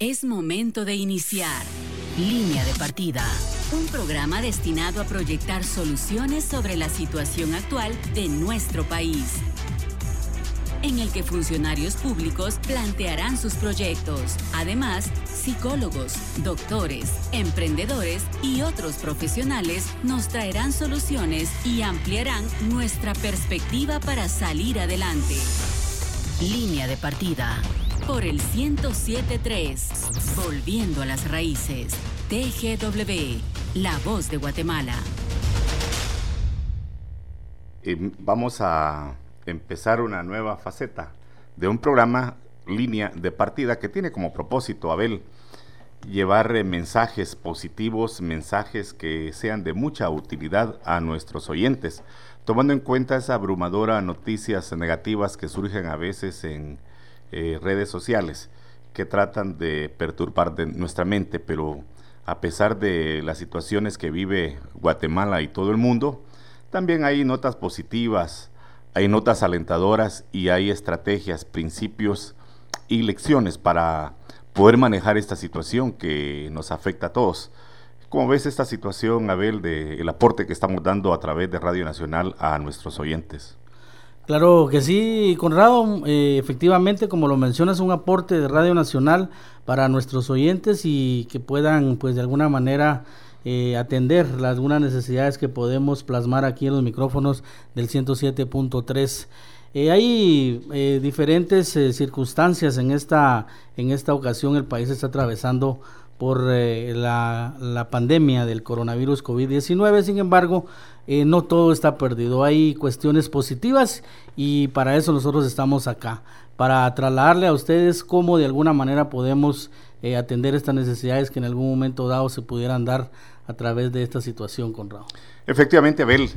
Es momento de iniciar Línea de Partida, un programa destinado a proyectar soluciones sobre la situación actual de nuestro país, en el que funcionarios públicos plantearán sus proyectos. Además, psicólogos, doctores, emprendedores y otros profesionales nos traerán soluciones y ampliarán nuestra perspectiva para salir adelante. Línea de Partida por el 1073, volviendo a las raíces. TGW, la voz de Guatemala. Vamos a empezar una nueva faceta de un programa línea de partida que tiene como propósito, Abel, llevar eh, mensajes positivos, mensajes que sean de mucha utilidad a nuestros oyentes, tomando en cuenta esa abrumadora noticias negativas que surgen a veces en eh, redes sociales que tratan de perturbar de nuestra mente, pero a pesar de las situaciones que vive Guatemala y todo el mundo, también hay notas positivas, hay notas alentadoras y hay estrategias, principios y lecciones para poder manejar esta situación que nos afecta a todos. ¿Cómo ves esta situación, Abel, del aporte que estamos dando a través de Radio Nacional a nuestros oyentes? Claro que sí, Conrado, eh, efectivamente, como lo mencionas, un aporte de Radio Nacional para nuestros oyentes y que puedan, pues, de alguna manera eh, atender las, algunas necesidades que podemos plasmar aquí en los micrófonos del 107.3. Eh, hay eh, diferentes circunstancias en esta, en esta ocasión, el país está atravesando por la, la pandemia del coronavirus COVID-19, sin embargo, eh, no todo está perdido, hay cuestiones positivas y para eso nosotros estamos acá, para trasladarle a ustedes cómo de alguna manera podemos eh, atender estas necesidades que en algún momento dado se pudieran dar a través de esta situación, Conrado. Efectivamente, Abel,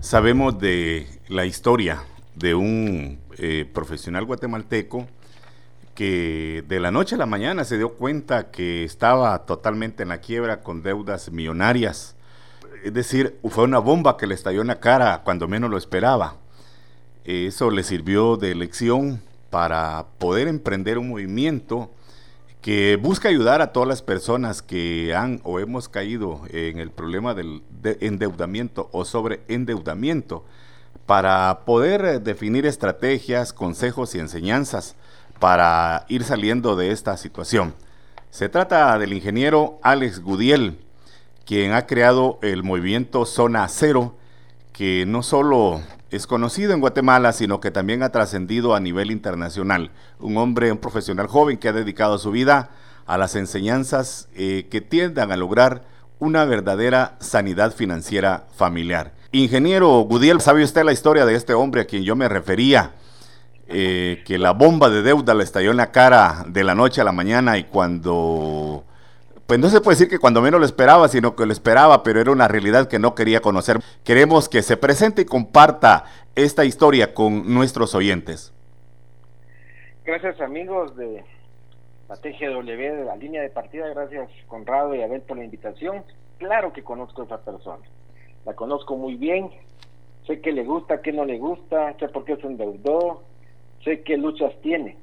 sabemos de la historia de un eh, profesional guatemalteco que de la noche a la mañana se dio cuenta que estaba totalmente en la quiebra con deudas millonarias es decir, fue una bomba que le estalló en la cara cuando menos lo esperaba. Eso le sirvió de lección para poder emprender un movimiento que busca ayudar a todas las personas que han o hemos caído en el problema del endeudamiento o sobre endeudamiento para poder definir estrategias, consejos y enseñanzas para ir saliendo de esta situación. Se trata del ingeniero Alex Gudiel, quien ha creado el movimiento Zona Cero, que no solo es conocido en Guatemala, sino que también ha trascendido a nivel internacional. Un hombre, un profesional joven que ha dedicado su vida a las enseñanzas eh, que tiendan a lograr una verdadera sanidad financiera familiar. Ingeniero Gudiel, ¿sabe usted la historia de este hombre a quien yo me refería? Eh, que la bomba de deuda le estalló en la cara de la noche a la mañana y cuando pues no se puede decir que cuando menos lo esperaba, sino que lo esperaba, pero era una realidad que no quería conocer. Queremos que se presente y comparta esta historia con nuestros oyentes. Gracias amigos de la TGW, de la línea de partida, gracias Conrado y Abel por la invitación. Claro que conozco a esa persona, la conozco muy bien, sé que le gusta, que no le gusta, sé por qué se endeudó, sé qué luchas tiene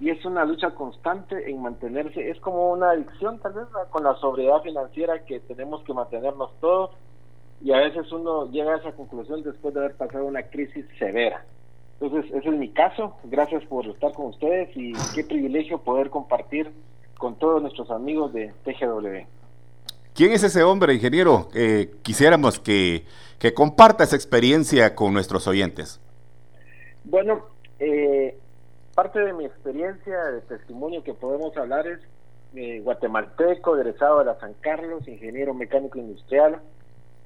y es una lucha constante en mantenerse, es como una adicción tal vez con la sobriedad financiera que tenemos que mantenernos todos y a veces uno llega a esa conclusión después de haber pasado una crisis severa. Entonces, ese es mi caso, gracias por estar con ustedes y qué privilegio poder compartir con todos nuestros amigos de TGW. ¿Quién es ese hombre, ingeniero? quisiéramos que, que comparta esa experiencia con nuestros oyentes. Bueno, eh, Parte de mi experiencia, de testimonio que podemos hablar es eh, guatemalteco, egresado de la San Carlos, ingeniero mecánico industrial,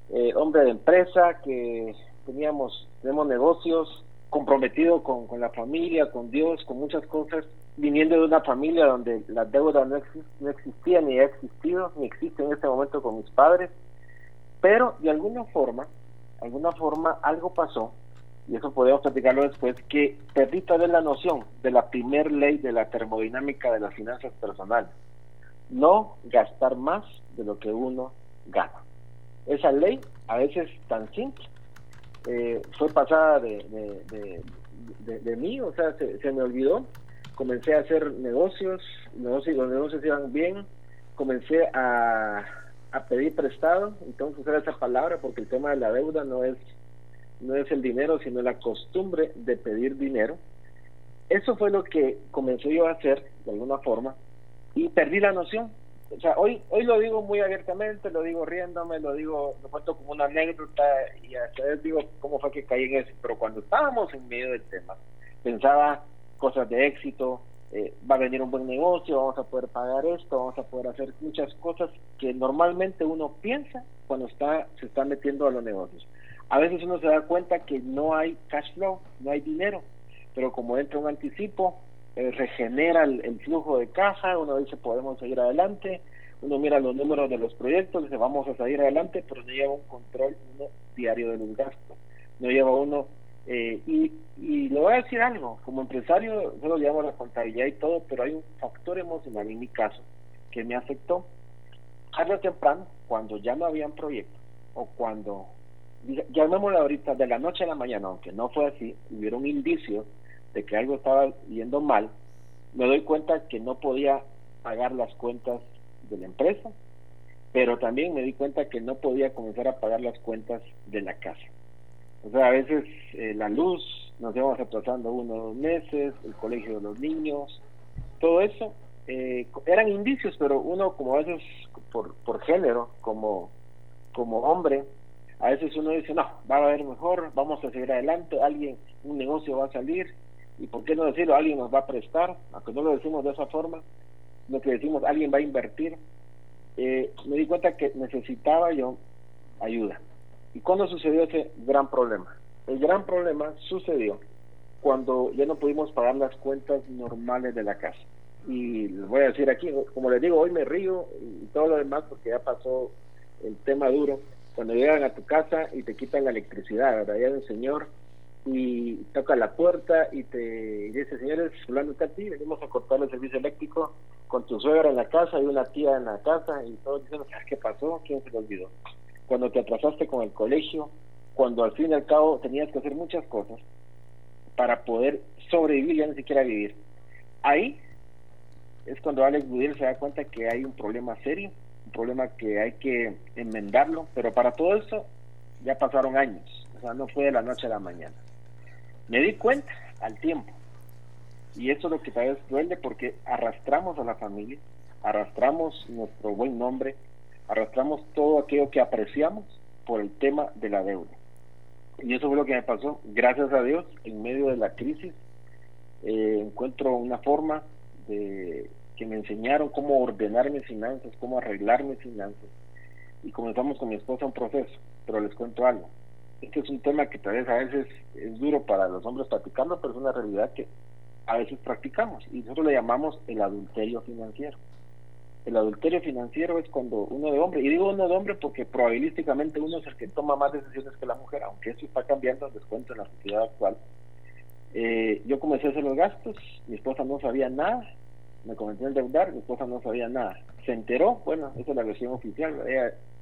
eh, hombre de empresa, que teníamos, tenemos negocios, comprometido con, la familia, con Dios, con muchas cosas, viniendo de una familia donde la deuda no, no existía ni ha existido, ni existe en este momento con mis padres, pero de alguna forma, alguna forma algo pasó y eso podemos platicarlo después, que perdí toda la noción de la primer ley de la termodinámica de las finanzas personales. No gastar más de lo que uno gana. Esa ley, a veces tan simple, eh, fue pasada de, de, mí, o sea, se, me olvidó comencé a hacer negocios, negocios los negocios iban bien, comencé a, a pedir prestado, entonces usar esa palabra porque el tema de la deuda no es no es el dinero, sino la costumbre de pedir dinero. Eso fue lo que comencé yo a hacer, de alguna forma, y perdí la noción. O sea, hoy, hoy lo digo muy abiertamente, lo digo riéndome, lo digo, lo cuento como una anécdota y a veces digo cómo fue que caí en eso. Pero cuando estábamos en medio del tema, pensaba cosas de éxito, eh, va a venir un buen negocio, vamos a poder pagar esto, vamos a poder hacer muchas cosas que normalmente uno piensa cuando está se está metiendo a los negocios. A veces uno se da cuenta que no hay cash flow, no hay dinero, pero como entra un anticipo, eh, regenera el, flujo de caja, uno dice podemos seguir adelante, uno mira los números de los proyectos, dice vamos a seguir adelante, pero no lleva un control diario de los gastos, no lleva uno, eh, y, y le voy a decir algo, como empresario yo lo llamo la contabilidad y todo, pero hay un factor emocional en mi caso que me afectó, tarde o temprano, cuando ya no habían proyectos, o cuando llamémoslo ahorita, de la noche a la mañana, aunque no fue así, hubieron indicios de que algo estaba yendo mal, me doy cuenta que no podía pagar las cuentas de la empresa, pero también me di cuenta que no podía comenzar a pagar las cuentas de la casa. O sea, a veces eh, la luz nos íbamos atrasando uno o dos meses, el colegio de los niños, todo eso eh, eran indicios, pero uno como a veces por, por género, como, como hombre, a veces uno dice, no, va a haber mejor, vamos a seguir adelante, alguien, un negocio va a salir, y por qué no decirlo, alguien nos va a prestar, aunque no lo decimos de esa forma, lo que decimos, alguien va a invertir. Eh, me di cuenta que necesitaba yo ayuda. ¿Y cuándo sucedió ese gran problema? El gran problema sucedió cuando ya no pudimos pagar las cuentas normales de la casa. Y les voy a decir aquí, como les digo, hoy me río y todo lo demás porque ya pasó el tema duro cuando llegan a tu casa y te quitan la electricidad, ¿verdad? Ya un señor y toca la puerta y te dice, señores, fulano está aquí, venimos a cortar el servicio eléctrico con tu suegra en la casa y una tía en la casa y todos dicen, ¿qué pasó? ¿Quién se lo olvidó? Cuando te atrasaste con el colegio, cuando al fin y al cabo tenías que hacer muchas cosas para poder sobrevivir, ya ni siquiera vivir. Ahí es cuando Alex Budiel se da cuenta que hay un problema serio problema que hay que enmendarlo, pero para todo eso ya pasaron años, o sea, no fue de la noche a la mañana. Me di cuenta al tiempo, y eso es lo que tal vez duele porque arrastramos a la familia, arrastramos nuestro buen nombre, arrastramos todo aquello que apreciamos por el tema de la deuda. Y eso fue lo que me pasó. Gracias a Dios, en medio de la crisis, eh, encuentro una forma de que me enseñaron cómo ordenar mis finanzas, cómo arreglar mis finanzas. Y comenzamos con mi esposa un proceso, pero les cuento algo. Este es un tema que tal vez a veces es duro para los hombres practicarlo, pero es una realidad que a veces practicamos y nosotros le llamamos el adulterio financiero. El adulterio financiero es cuando uno de hombre, y digo uno de hombre porque probabilísticamente uno es el que toma más decisiones que la mujer, aunque eso está cambiando, les cuento, en la sociedad actual. Eh, yo comencé a hacer los gastos, mi esposa no sabía nada, me comenzó a endeudar, mi esposa no sabía nada. Se enteró, bueno, esa es la versión oficial,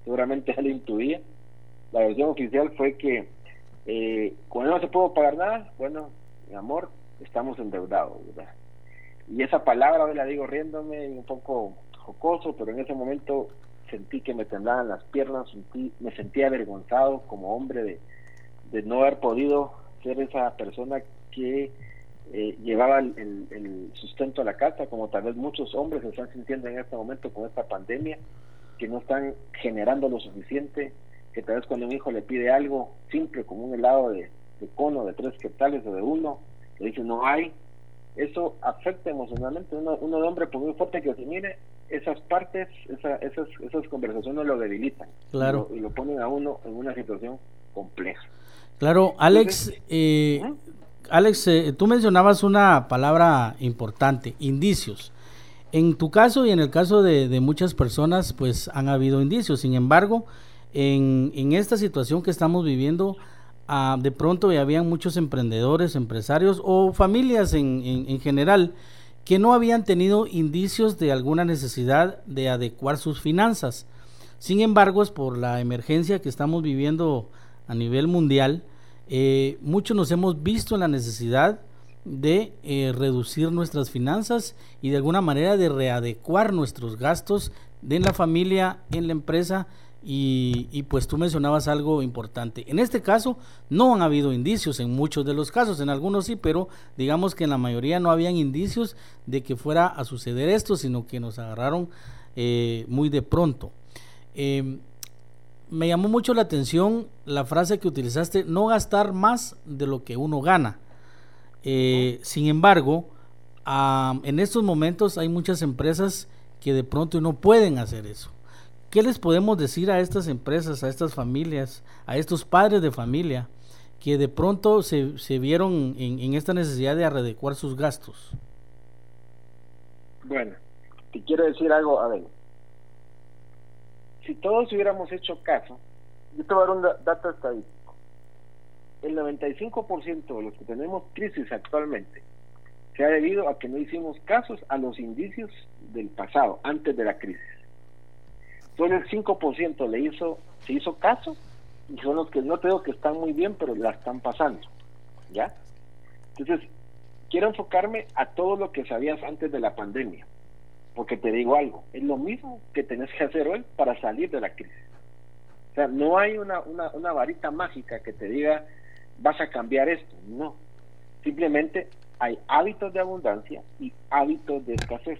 seguramente ya lo intuía. La versión oficial fue que eh, cuando no se pudo pagar nada, bueno, mi amor, estamos endeudados, ¿verdad? Y esa palabra, la digo riéndome un poco jocoso, pero en ese momento sentí que me temblaban las piernas, sentí, me sentía avergonzado como hombre de, de no haber podido ser esa persona que eh, llevaba el, sustento a la casa, como tal vez muchos hombres se están sintiendo en este momento con esta pandemia, que no están generando lo suficiente, que tal vez cuando un hijo le pide algo simple, como un helado de, cono de tres quetales o de uno, le dice no hay, eso afecta emocionalmente. Uno, uno de hombre, por muy fuerte que se mire, esas partes, esa, esas, esas conversaciones lo debilitan claro. y, lo, ponen a uno en una situación compleja. Claro, Alex, eh, Alex, eh, tú mencionabas una palabra importante, indicios. En tu caso y en el caso de, muchas personas, pues han habido indicios. Sin embargo, en, esta situación que estamos viviendo, ah, de pronto ya habían muchos emprendedores, empresarios o familias en, en general que no habían tenido indicios de alguna necesidad de adecuar sus finanzas. Sin embargo, es por la emergencia que estamos viviendo a nivel mundial, eh, muchos nos hemos visto en la necesidad de eh, reducir nuestras finanzas y de alguna manera de readecuar nuestros gastos en la familia, en la empresa y, pues tú mencionabas algo importante. En este caso no han habido indicios en muchos de los casos, en algunos sí, pero digamos que en la mayoría no habían indicios de que fuera a suceder esto, sino que nos agarraron eh, muy de pronto. Em, me llamó mucho la atención la frase que utilizaste, no gastar más de lo que uno gana. Eh, sin embargo, en estos momentos hay muchas empresas que de pronto no pueden hacer eso. ¿Qué les podemos decir a estas empresas, a estas familias, a estos padres de familia que de pronto se, se vieron en, esta necesidad de adecuar sus gastos? Bueno, te quiero decir algo, a ver. Si todos hubiéramos hecho caso, yo te voy a dar un dato estadístico. El 95% de los que tenemos crisis actualmente se ha debido a que no hicimos casos a los indicios del pasado, antes de la crisis. Solo el 5% le hizo, se hizo caso y son los que no creo que están muy bien, pero la están pasando. ¿Ya? Entonces, quiero enfocarme a todo lo que sabías antes de la pandemia, porque te digo algo, es lo mismo que tenés que hacer hoy para salir de la crisis. O sea, no hay una, una, varita mágica que te diga, vas a cambiar esto, no. Simplemente hay hábitos de abundancia y hábitos de escasez.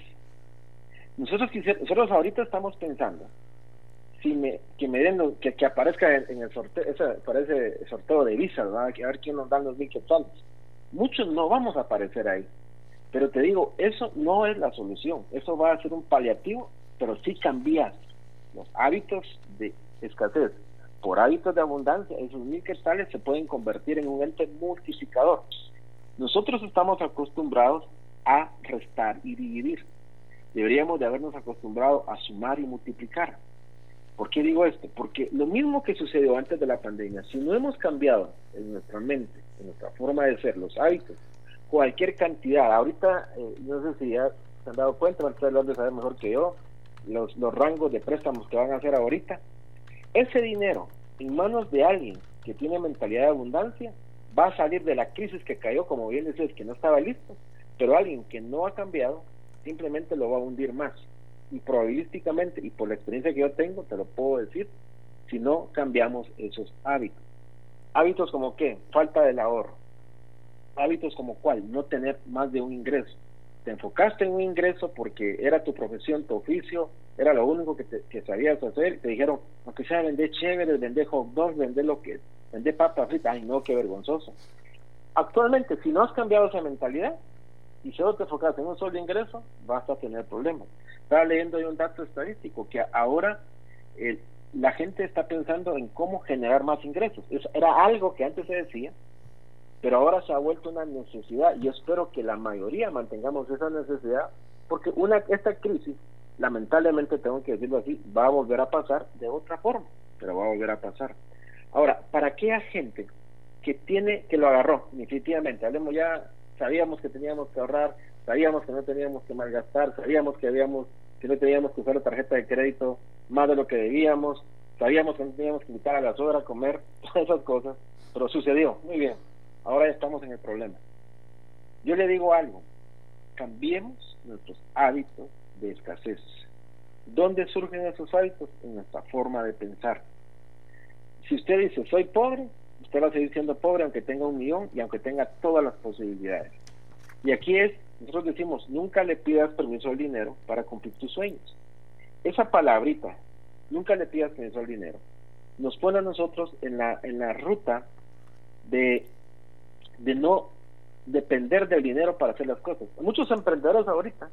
Nosotros, nosotros ahorita estamos pensando si me, que me den que, que aparezca en, el sorteo, ese, sorteo de visa, a ver quién nos dan los mil quetzales. Muchos no vamos a aparecer ahí. Pero te digo, eso no es la solución. Eso va a ser un paliativo, pero si cambias los hábitos de escasez por hábitos de abundancia, esos mil quetzales se pueden convertir en un ente multiplicador. Nosotros estamos acostumbrados a restar y dividir. Deberíamos de habernos acostumbrado a sumar y multiplicar. ¿Por qué digo esto? Porque lo mismo que sucedió antes de la pandemia, si no hemos cambiado en nuestra mente, en nuestra forma de ser, los hábitos, cualquier cantidad, ahorita, eh, no sé si ya se han dado cuenta, ustedes lo han de saber mejor que yo, los, los rangos de préstamos que van a hacer ahorita, ese dinero en manos de alguien que tiene mentalidad de abundancia va a salir de la crisis que cayó, como bien decías, que no estaba listo, pero alguien que no ha cambiado simplemente lo va a hundir más. Y probabilísticamente y por la experiencia que yo tengo te lo puedo decir si no cambiamos esos hábitos. Hábitos como qué falta del ahorro hábitos como cuál no tener más de un ingreso. Te enfocaste en un ingreso porque era tu profesión tu oficio era lo único que, que sabías hacer. Te dijeron aunque sea vender chévere vender hot dogs vender lo que vender papa frita ay no qué vergonzoso. Actualmente si no has cambiado esa mentalidad y solo te enfocas en un solo ingreso vas a tener problemas. Estaba leyendo un dato estadístico que ahora eh, la gente está pensando en cómo generar más ingresos. era algo que antes se decía, pero ahora se ha vuelto una necesidad. y espero que la mayoría mantengamos esa necesidad, porque una esta crisis, lamentablemente tengo que decirlo así, va a volver a pasar de otra forma, pero va a volver a pasar. Ahora, para aquella gente que tiene, que lo agarró, definitivamente, hablemos ya, sabíamos que teníamos que ahorrar, sabíamos que no teníamos que malgastar, sabíamos que habíamos que no teníamos que usar la tarjeta de crédito más de lo que debíamos, sabíamos que no teníamos que invitar a la suegra a comer, todas esas cosas, pero sucedió, muy bien, ahora ya estamos en el problema. Yo le digo algo, cambiemos nuestros hábitos de escasez. ¿Dónde surgen esos hábitos? En nuestra forma de pensar. Si usted dice, soy pobre, usted va a seguir siendo pobre aunque tenga un millón y aunque tenga todas las posibilidades. Y aquí es nosotros decimos, nunca le pidas permiso al dinero para cumplir tus sueños. Esa palabrita, nunca le pidas permiso al dinero, nos pone a nosotros en la, en la ruta de, de no depender del dinero para hacer las cosas. Muchos emprendedores ahorita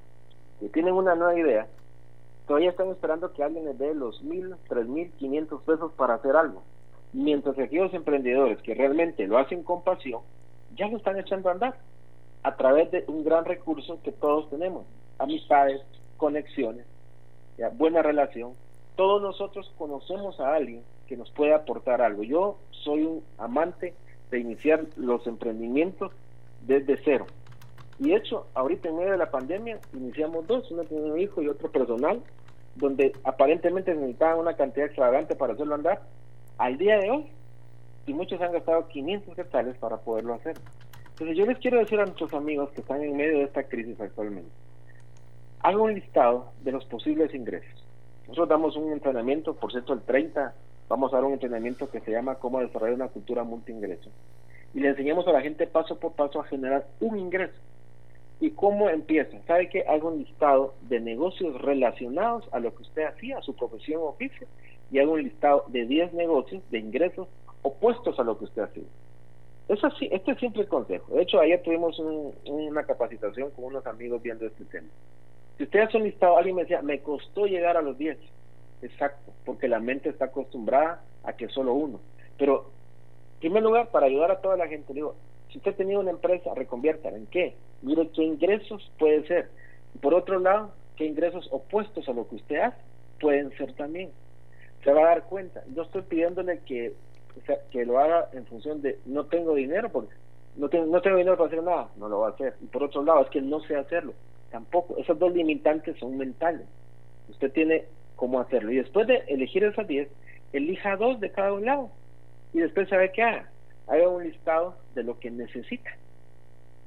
que tienen una nueva idea, todavía están esperando que alguien les dé los mil, tres mil, quinientos pesos para hacer algo. Mientras que aquellos emprendedores que realmente lo hacen con pasión, ya lo están echando a andar a través de un gran recurso que todos tenemos, amistades, conexiones, buena relación. Todos nosotros conocemos a alguien que nos puede aportar algo. Yo soy un amante de iniciar los emprendimientos desde cero. Y hecho, ahorita en medio de la pandemia, iniciamos dos, uno tiene un hijo y otro personal, donde aparentemente necesitaban una cantidad extravagante para hacerlo andar. Al día de hoy, y muchos han gastado 500 quetzales para poderlo hacer. Entonces yo les quiero decir a nuestros amigos que están en medio de esta crisis actualmente, hagan un listado de los posibles ingresos. Nosotros damos un entrenamiento, por cierto, el 30 vamos a dar un entrenamiento que se llama Cómo desarrollar una cultura multiingreso. Y le enseñamos a la gente paso por paso a generar un ingreso. ¿Y cómo empieza? ¿Sabe que hago un listado de negocios relacionados a lo que usted hacía, a su profesión o oficio? Y hago un listado de 10 negocios de ingresos opuestos a lo que usted hacía. Eso sí, este es siempre el consejo. De hecho, ayer tuvimos una capacitación con unos amigos viendo este tema. Si usted hace un listado, alguien me decía, me costó llegar a los 10. Exacto, porque la mente está acostumbrada a que solo uno. Pero, en primer lugar, para ayudar a toda la gente, digo, si usted tenía una empresa, reconviértala. ¿En qué? Mire qué ingresos puede ser. Por otro lado, qué ingresos opuestos a lo que usted hace pueden ser también. Se va a dar cuenta. Yo estoy pidiéndole que, que lo haga en función de no tengo dinero, porque no tengo, no tengo dinero para hacer nada, no lo va a hacer. Y por otro lado, es que no sé hacerlo, tampoco. Esos dos limitantes son mentales. Usted tiene cómo hacerlo. Y después de elegir esas 10, elija dos de cada un lado. Y después sabe qué haga haga un listado de lo que necesita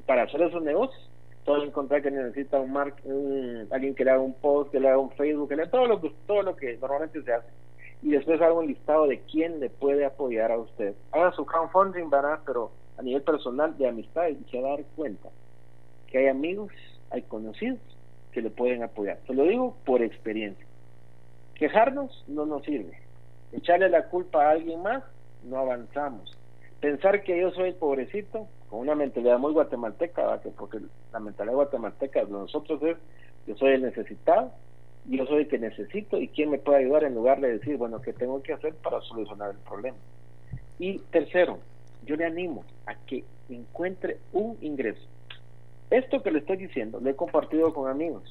para hacer esos negocios. Todo encontrar que necesita un, alguien que le haga un post, que le haga un Facebook, que le haga todo lo que todo lo que normalmente se hace. Y después haga un listado de quién le puede apoyar a usted. Haga su crowdfunding, ¿verdad? Pero a nivel personal de amistad y se va a dar cuenta que hay amigos, hay conocidos que le pueden apoyar. Se lo digo por experiencia. Quejarnos no nos sirve. Echarle la culpa a alguien más, no avanzamos pensar que yo soy pobrecito, con una mentalidad muy guatemalteca, porque la mentalidad guatemalteca de nosotros es, yo soy el necesitado, yo soy el que necesito y quién me puede ayudar en lugar de decir, bueno, ¿qué tengo que hacer para solucionar el problema? Y tercero, yo le animo a que encuentre un ingreso. Esto que le estoy diciendo lo he compartido con amigos.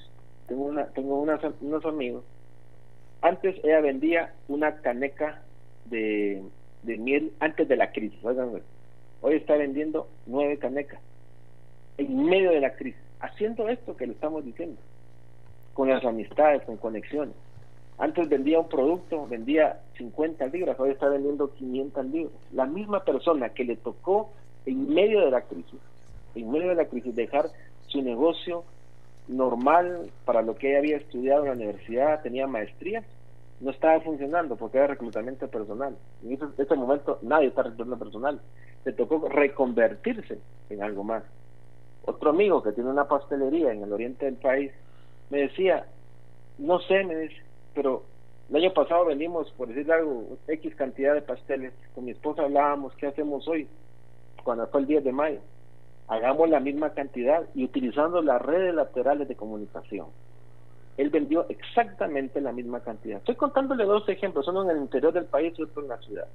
Tengo una tengo unos amigos. Antes ella vendía una caneca de de miel antes de la crisis. hoy está vendiendo nueve canecas en medio de la crisis, haciendo esto que le estamos diciendo, con las amistades, con conexiones. Antes vendía un producto, vendía 50 libras, hoy está vendiendo 500 libras. La misma persona que le tocó en medio de la crisis, en medio de la crisis, dejar su negocio normal para lo que ella había estudiado en la universidad, tenía maestrías, no estaba funcionando porque era reclutamiento personal. En este, este momento nadie está reclutando personal. Le tocó reconvertirse en algo más. Otro amigo que tiene una pastelería en el oriente del país me decía, no sé, me dice, pero el año pasado vendimos, por decir algo, X cantidad de pasteles. Con mi esposa hablábamos, ¿qué hacemos hoy? Cuando fue el 10 de mayo. Hagamos la misma cantidad y utilizando las redes laterales de comunicación él vendió exactamente la misma cantidad. Estoy contándole dos ejemplos, uno en el interior del país y otro en la ciudad.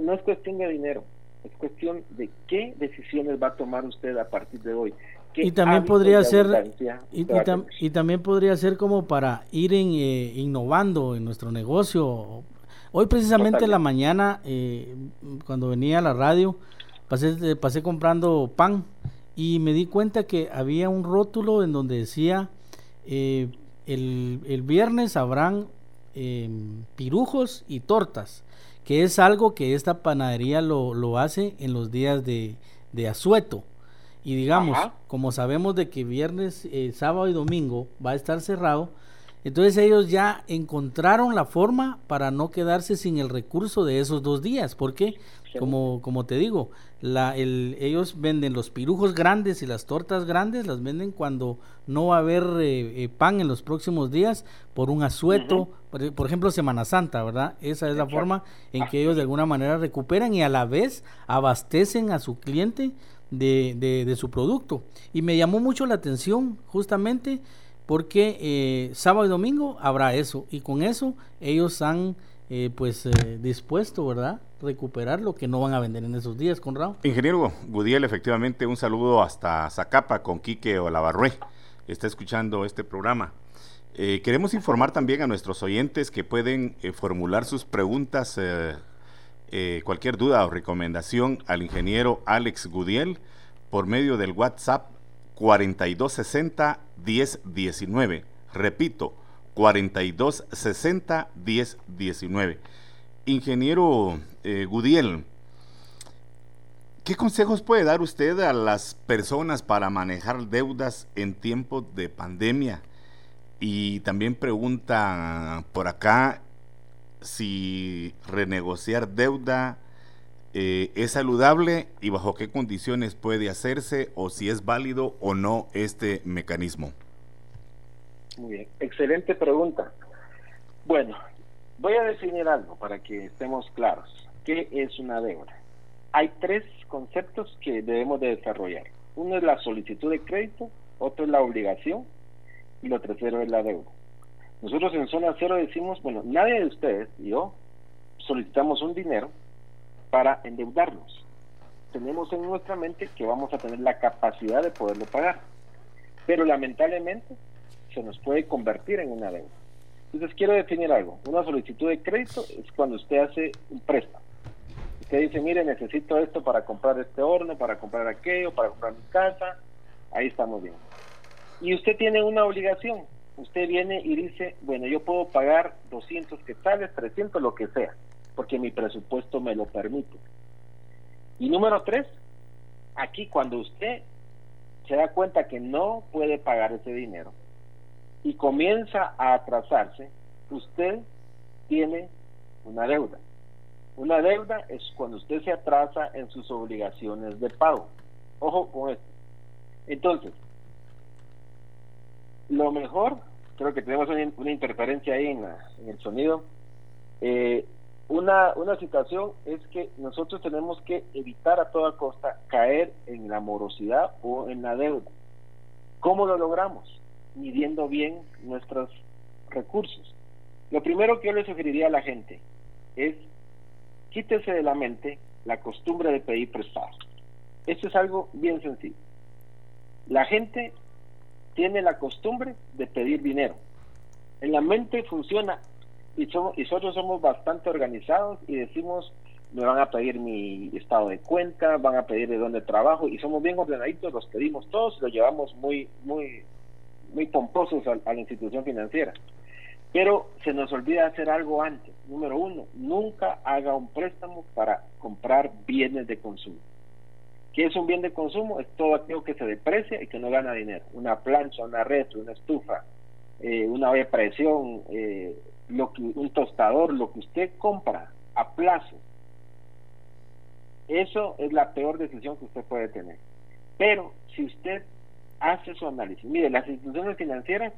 no es cuestión de dinero, es cuestión de qué decisiones va a tomar usted a partir de hoy. Y también podría ser y, también podría ser como para ir en, eh, innovando en nuestro negocio. Hoy precisamente en la mañana, eh, cuando venía a la radio, pasé, pasé comprando pan y me di cuenta que había un rótulo en donde decía eh, el, viernes habrán em, pirujos y tortas, que es algo que esta panadería lo, hace en los días de, de asueto. Y digamos, como sabemos de que viernes, eh, sábado y domingo va a estar cerrado, entonces ellos ya encontraron la forma para no quedarse sin el recurso de esos dos días, porque como, como te digo, la, el, ellos venden los pirujos grandes y las tortas grandes, las venden cuando no va a haber eh, eh, pan en los próximos días por un asueto, por, ejemplo Semana Santa, ¿verdad? Esa es la forma en que ellos de alguna manera recuperan y a la vez abastecen a su cliente de, de, de su producto. Y me llamó mucho la atención justamente porque eh, sábado y domingo habrá eso y con eso ellos han eh, pues eh, dispuesto, ¿verdad? Recuperar lo que no van a vender en esos días, Conrado. Ingeniero Gudiel, efectivamente un saludo hasta Zacapa con Quique Olavarrué, está escuchando este programa. queremos informar también a nuestros oyentes que pueden formular sus preguntas, cualquier duda o recomendación al ingeniero Alex Gudiel por medio del WhatsApp 4260 1019. Repito, 4260 1019. Ingeniero eh, Gudiel, ¿Qué consejos puede dar usted a las personas para manejar deudas en tiempos de pandemia? Y también pregunta por acá si renegociar deuda eh, es saludable y bajo qué condiciones puede hacerse o si es válido o no este mecanismo. Muy bien, excelente pregunta. Bueno, voy a definir algo para que estemos claros. ¿Qué es una deuda? Hay tres conceptos que debemos de desarrollar. Uno es la solicitud de crédito, otro es la obligación y lo tercero es la deuda. Nosotros en zona cero decimos, bueno, nadie de ustedes y yo solicitamos un dinero para endeudarnos. Tenemos en nuestra mente que vamos a tener la capacidad de poderlo pagar, pero lamentablemente se nos puede convertir en una deuda. Entonces quiero definir algo. Una solicitud de crédito es cuando usted hace un préstamo. Usted dice, mire, necesito esto para comprar este horno, para comprar aquello, para comprar mi casa. Ahí estamos bien. Y usted tiene una obligación. Usted viene y dice, bueno, yo puedo pagar 200 quetzales, 300, lo que sea, porque mi presupuesto me lo permite. Y número tres, aquí cuando usted se da cuenta que no puede pagar ese dinero y comienza a atrasarse, usted tiene una deuda. Una deuda es cuando usted se atrasa en sus obligaciones de pago. Ojo con esto. Entonces, lo mejor, creo que tenemos una, interferencia ahí en, el sonido. Eh, una, una situación es que nosotros tenemos que evitar a toda costa caer en la morosidad o en la deuda. ¿Cómo lo logramos? Midiendo bien nuestros recursos. Lo primero que yo le sugeriría a la gente es quítese de la mente la costumbre de pedir prestado. Esto es algo bien sencillo. La gente tiene la costumbre de pedir dinero. En la mente funciona y, somos, y nosotros somos bastante organizados y decimos, me van a pedir mi estado de cuenta, van a pedir de dónde trabajo y somos bien ordenaditos, los pedimos todos los llevamos muy, muy, muy pomposos a la institución financiera. Pero se nos olvida hacer algo antes. Número uno, nunca haga un préstamo para comprar bienes de consumo. ¿Qué es un bien de consumo? Es todo aquello que se deprecia y que no gana dinero. Una plancha, una red, una estufa, eh, una olla presión, eh, lo que, un tostador, lo que usted compra a plazo. Eso es la peor decisión que usted puede tener. Pero si usted hace su análisis, mire, las instituciones financieras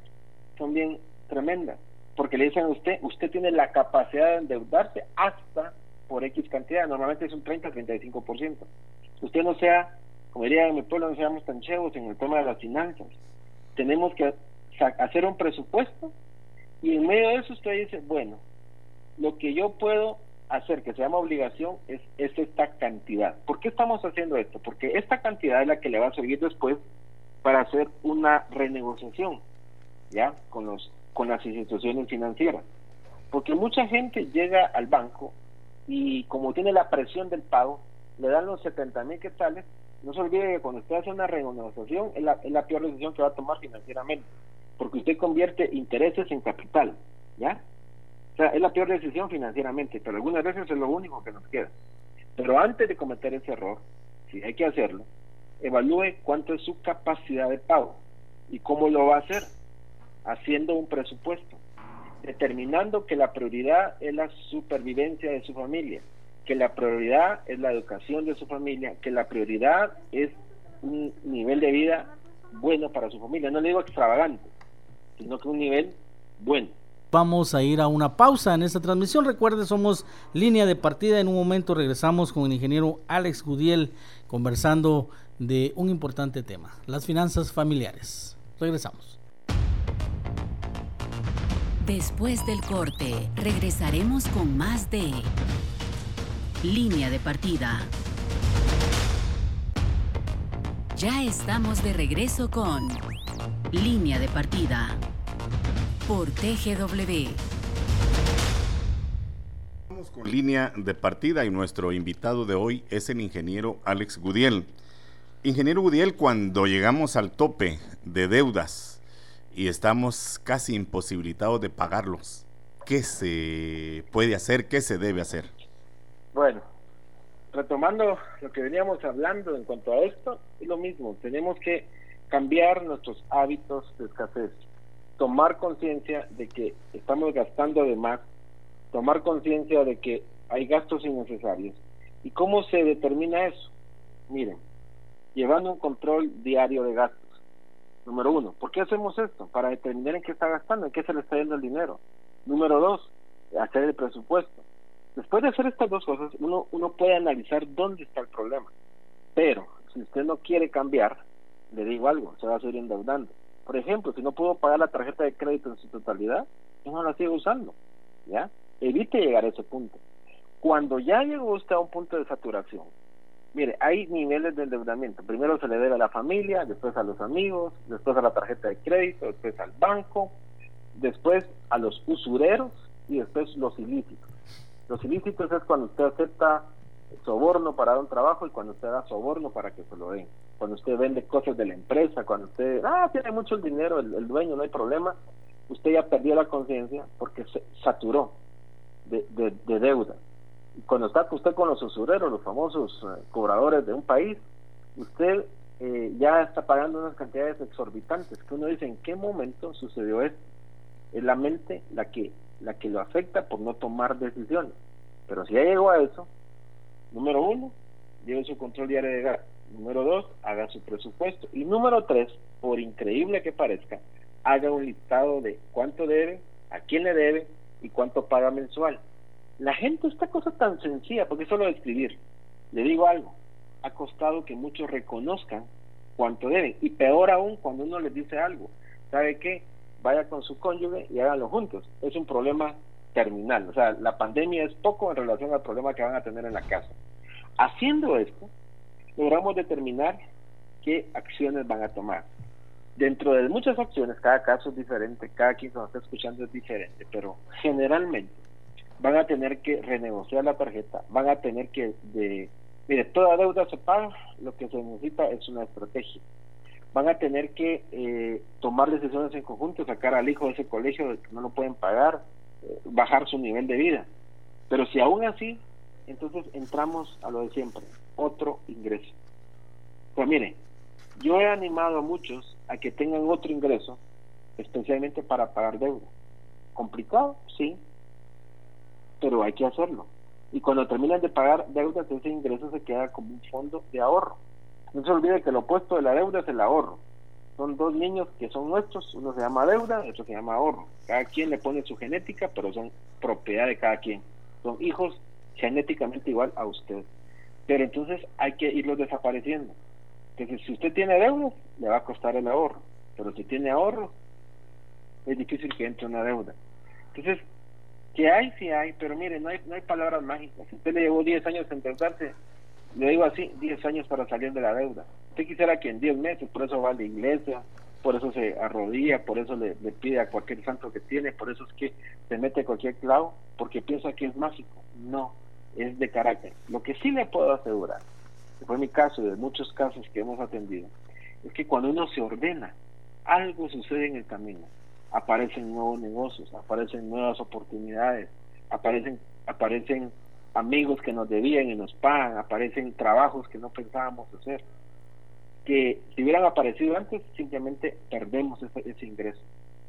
son bien tremendas porque le dicen a usted, usted tiene la capacidad de endeudarse hasta por X cantidad, normalmente es un 30-35%. Usted no sea, como diría en mi pueblo, no seamos tan chevos en el tema de las finanzas. Tenemos que hacer un presupuesto y en medio de eso usted dice, bueno, lo que yo puedo hacer, que se llama obligación, es, es esta cantidad. ¿Por qué estamos haciendo esto? Porque esta cantidad es la que le va a servir después para hacer una renegociación, ¿ya? Con los con las instituciones financieras. Porque mucha gente llega al banco y como tiene la presión del pago, le dan los 70 mil quetzales. No se olvide que cuando usted hace una renegociación es la, es la peor decisión que va a tomar financieramente, porque usted convierte intereses en capital, ¿ya? O sea, es la peor decisión financieramente, pero algunas veces es lo único que nos queda. Pero antes de cometer ese error, si hay que hacerlo, evalúe cuánto es su capacidad de pago y cómo lo va a hacer haciendo un presupuesto, determinando que la prioridad es la supervivencia de su familia, que la prioridad es la educación de su familia, que la prioridad es un nivel de vida bueno para su familia. No le digo extravagante, sino que un nivel bueno. Vamos a ir a una pausa en esta transmisión. Recuerde, somos línea de partida. En un momento regresamos con el ingeniero Alex Gudiel conversando de un importante tema, las finanzas familiares. Regresamos. Después del corte, regresaremos con más de Línea de Partida. Ya estamos de regreso con Línea de Partida por TGW. Vamos con línea de partida y nuestro invitado de hoy es el ingeniero Alex Gudiel. Ingeniero Gudiel, cuando llegamos al tope de deudas, y estamos casi imposibilitados de pagarlos. ¿Qué se puede hacer? ¿Qué se debe hacer? Bueno, retomando lo que veníamos hablando en cuanto a esto, es lo mismo, tenemos que cambiar nuestros hábitos de escasez, tomar conciencia de que estamos gastando de más, tomar conciencia de que hay gastos innecesarios. ¿Y cómo se determina eso? Miren, llevando un control diario de gastos. Número uno, ¿por qué hacemos esto? Para determinar en qué está gastando, en qué se le está yendo el dinero. Número dos, hacer el presupuesto. Después de hacer estas dos cosas, uno, uno puede analizar dónde está el problema. Pero si usted no quiere cambiar, le digo algo, se va a seguir endeudando. Por ejemplo, si no pudo pagar la tarjeta de crédito en su totalidad, no la sigue usando. ¿Ya? Evite llegar a ese punto. Cuando ya llegó usted a un punto de saturación, mire, hay niveles de endeudamiento. Primero se le debe a la familia, después a los amigos, después a la tarjeta de crédito, después al banco, después a los usureros y después los ilícitos. Los ilícitos es cuando usted acepta soborno para dar un trabajo y cuando usted da soborno para que se lo den. Cuando usted vende cosas de la empresa, cuando usted, ah, tiene mucho dinero, el, dueño, no hay problema, usted ya perdió la conciencia porque se saturó de, de, deuda. Y cuando está usted con los usureros, los famosos eh, cobradores de un país, usted eh, ya está pagando unas cantidades exorbitantes que uno dice, ¿en qué momento sucedió esto? Es la mente la que la que lo afecta por no tomar decisiones. Pero si ya llegó a eso, número uno, lleve su control diario de gasto. Número dos, haga su presupuesto. Y número tres, por increíble que parezca, haga un listado de cuánto debe, a quién le debe y cuánto paga mensual. La gente, esta cosa tan sencilla, porque es solo escribir. Le digo algo, ha costado que muchos reconozcan cuánto deben. Y peor aún cuando uno les dice algo. ¿Sabe qué? vaya con su cónyuge y háganlo juntos. Es un problema terminal. O sea, la pandemia es poco en relación al problema que van a tener en la casa. Haciendo esto, logramos determinar qué acciones van a tomar. Dentro de muchas acciones, cada caso es diferente, cada quien que nos está escuchando es diferente, pero generalmente van a tener que renegociar la tarjeta, van a tener que, de, mire, toda deuda se paga, lo que se necesita es una estrategia van a tener que eh, tomar decisiones en conjunto, sacar al hijo de ese colegio que no lo pueden pagar, bajar su nivel de vida. Pero si aún así, entonces entramos a lo de siempre, otro ingreso. Pues mire, yo he animado a muchos a que tengan otro ingreso, especialmente para pagar deuda. ¿Complicado? Sí, pero hay que hacerlo. Y cuando terminan de pagar deudas, ese ingreso se queda como un fondo de ahorro no se olvide que lo opuesto de la deuda es el ahorro. Son dos niños que son nuestros, uno se llama deuda, otro se llama ahorro. Cada quien le pone su genética, pero son propiedad de cada quien. Son hijos genéticamente igual a usted. Pero entonces hay que irlos desapareciendo. Entonces, si usted tiene deuda, le va a costar el ahorro. Pero si tiene ahorro, es difícil que entre una deuda. Entonces, que hay, sí hay, pero mire, no hay, no hay palabras mágicas. Si usted le llevó 10 años en endeudarse, le digo así, 10 años para salir de la deuda. Usted quisiera que en 10 meses, por eso va a la iglesia, por eso se arrodilla, por eso le, pide a cualquier santo que tiene, por eso es que se mete cualquier clavo, porque piensa que es mágico. No, es de carácter. Lo que sí le puedo asegurar, que fue mi caso y de muchos casos que hemos atendido, es que cuando uno se ordena, algo sucede en el camino. Aparecen nuevos negocios, aparecen nuevas oportunidades, aparecen, aparecen amigos que nos debían y nos pagan, aparecen trabajos que no pensábamos hacer, que si hubieran aparecido antes, simplemente perdemos ese, ese ingreso.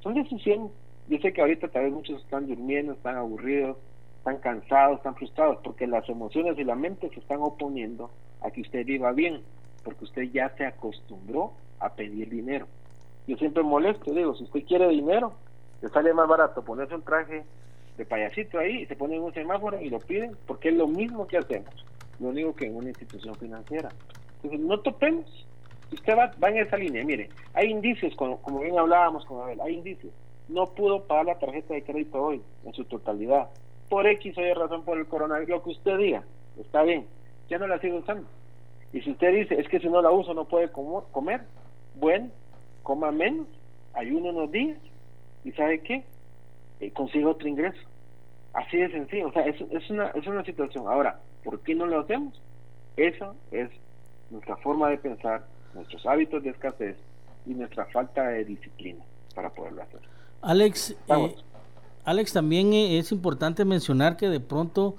Son decisiones. Yo sé que ahorita tal vez muchos están durmiendo, están aburridos, están cansados, están frustrados, porque las emociones y la mente se están oponiendo a que usted viva bien, porque usted ya se acostumbró a pedir dinero. Yo siempre molesto, digo, si usted quiere dinero, le sale más barato ponerse un traje de payasito ahí, se ponen un semáforo y lo piden, porque es lo mismo que hacemos, lo único que en una institución financiera. Entonces, no topemos. Usted va, va en esa línea, mire, hay indicios, como, como bien hablábamos con Abel, hay indicios. No pudo pagar la tarjeta de crédito hoy, en su totalidad. Por X o Y razón por el coronavirus, lo que usted diga, está bien, ya no la sigue usando. Y si usted dice, es que si no la uso no puede comer, bueno, coma menos, ayuno unos días, y ¿sabe qué? Eh, consigue otro ingreso. Así de sencillo, o sea, es, es, una, es una situación. Ahora, ¿por qué no lo hacemos? Eso es nuestra forma de pensar, nuestros hábitos de escasez y nuestra falta de disciplina para poderlo hacer. Alex, eh, Alex, también eh, es importante mencionar que de pronto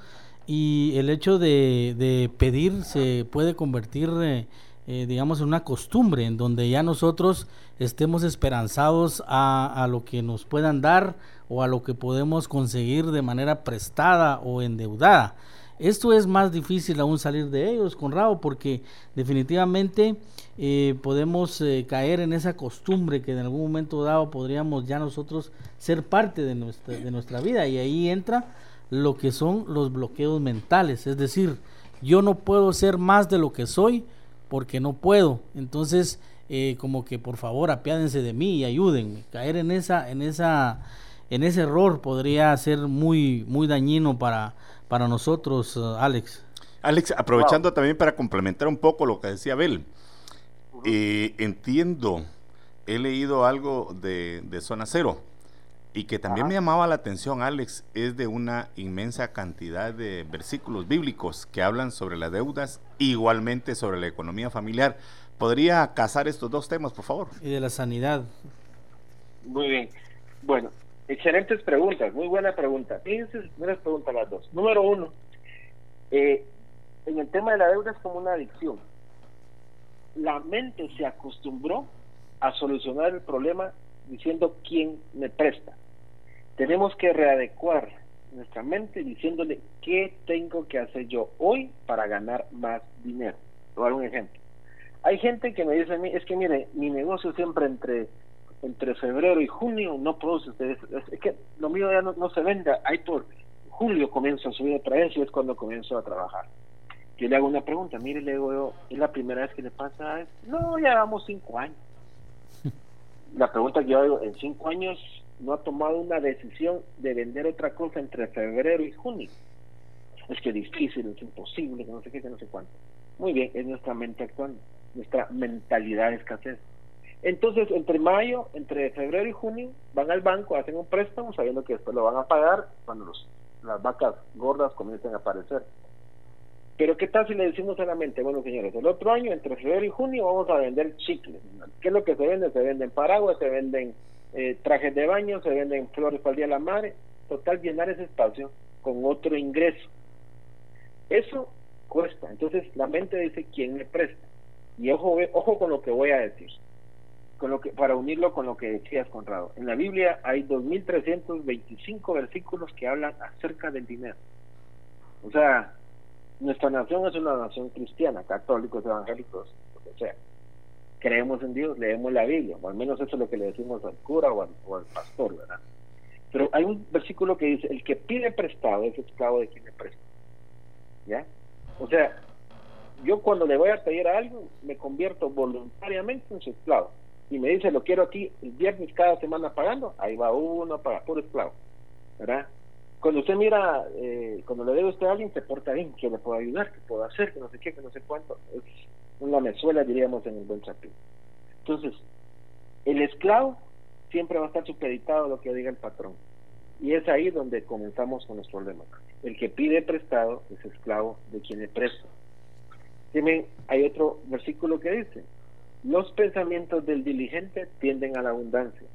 y el hecho de, pedir se puede convertir, eh, eh, digamos, en una costumbre en donde ya nosotros estemos esperanzados a, lo que nos puedan dar o a lo que podemos conseguir de manera prestada o endeudada. Esto es más difícil aún salir de ellos, Conrado, porque definitivamente eh, podemos eh, caer en esa costumbre que en algún momento dado podríamos ya nosotros ser parte de nuestra, de nuestra vida. Y ahí entra lo que son los bloqueos mentales. Es decir, yo no puedo ser más de lo que soy porque no puedo. Entonces, eh, como que por favor apiádense de mí y ayúdenme. Caer en esa, en esa, en ese error podría ser muy, muy dañino para para nosotros, eh, Alex. Alex, aprovechando también para complementar un poco lo que decía Abel, eh, entiendo, he leído algo de, Zona Cero y que también me llamaba la atención, Alex, es de una inmensa cantidad de versículos bíblicos que hablan sobre las deudas, igualmente sobre la economía familiar. ¿Podría casar estos dos temas, por favor? Y de la sanidad. Muy bien. Bueno, Excelentes preguntas, muy buena pregunta. Fíjense, buenas preguntas las dos. Número uno, eh, en el tema de la deuda es como una adicción. La mente se acostumbró a solucionar el problema diciendo quién me presta. Tenemos que readecuar nuestra mente diciéndole qué tengo que hacer yo hoy para ganar más dinero. Voy a dar un ejemplo. Hay gente que me dice a mí, es que mire, mi negocio siempre entre entre febrero y junio no produce, es, que lo mío ya no, se venda, ahí por julio comienzo a subir otra vez y es cuando comienzo a trabajar. Yo le hago una pregunta, mire, le digo yo, ¿es la primera vez que le pasa esto? No, ya vamos cinco años. La pregunta que yo hago, en cinco años no ha tomado una decisión de vender otra cosa entre febrero y junio. Es que es difícil, es imposible, que no sé qué, que no sé cuánto. Muy bien, es nuestra mente actuando, nuestra mentalidad de escasez. Entonces, entre mayo, entre febrero y junio, van al banco, hacen un préstamo sabiendo que después lo van a pagar cuando los, las vacas gordas comiencen a aparecer. Pero ¿qué tal si le decimos solamente, bueno señores, el otro año, entre febrero y junio, vamos a vender chicles? ¿Qué es lo que se vende? Se venden paraguas, se venden eh, trajes de baño, se venden flores para el Día de la Madre. Total, llenar ese espacio con otro ingreso. Eso cuesta. Entonces la mente dice, ¿quién me presta? Y ojo, ojo con lo que voy a decir con lo que, para unirlo con lo que decías, Conrado. En la Biblia hay 2.325 versículos que hablan acerca del dinero. O sea, nuestra nación es una nación cristiana, católicos, evangélicos, lo que sea. Creemos en Dios, leemos la Biblia, o al menos eso es lo que le decimos al cura o al, pastor, ¿verdad? Pero hay un versículo que dice, el que pide prestado es esclavo de quien le presta. ¿Ya? O sea, yo cuando le voy a pedir algo, me convierto voluntariamente en su esclavo y me dice lo quiero aquí el viernes cada semana pagando, ahí va uno para puro esclavo, ¿verdad? Cuando usted mira, eh, cuando le debe usted a alguien, se porta bien, que le puedo ayudar, que puedo hacer, que no sé qué, que no sé cuánto, una mezuela, diríamos, en el buen chapín. Entonces, el esclavo siempre va a estar supeditado a lo que diga el patrón. Y es ahí donde comenzamos con los problemas. El que pide prestado es esclavo de quien le presta. Tienen, hay otro versículo que dice, los pensamientos del diligente tienden a la abundancia,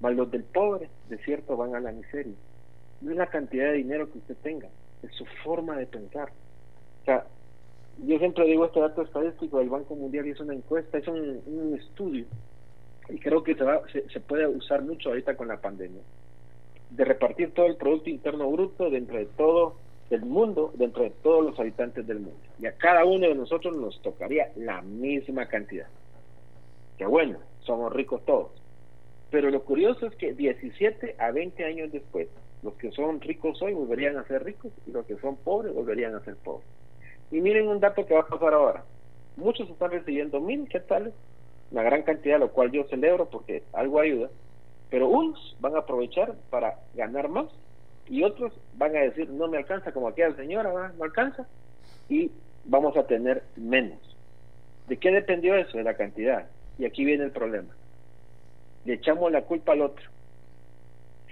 mas los del pobre, de cierto, van a la miseria. No es la cantidad de dinero que usted tenga, es su forma de pensar. O sea, yo siempre digo este dato estadístico del Banco Mundial y es una encuesta, es un, estudio, y creo que se, va, se, puede usar mucho ahorita con la pandemia, de repartir todo el Producto Interno Bruto dentro de todo el mundo, dentro de todos los habitantes del mundo. Y a cada uno de nosotros nos tocaría la misma cantidad que bueno, somos ricos todos. Pero lo curioso es que 17 a 20 años después, los que son ricos hoy volverían a ser ricos y los que son pobres volverían a ser pobres. Y miren un dato que va a pasar ahora. Muchos están recibiendo mil quetzales, una gran cantidad, lo cual yo celebro porque algo ayuda, pero unos van a aprovechar para ganar más y otros van a decir no me alcanza como aquella señora, no alcanza y vamos a tener menos. ¿De qué dependió eso? De la cantidad. Y aquí viene el problema. Le echamos la culpa al otro.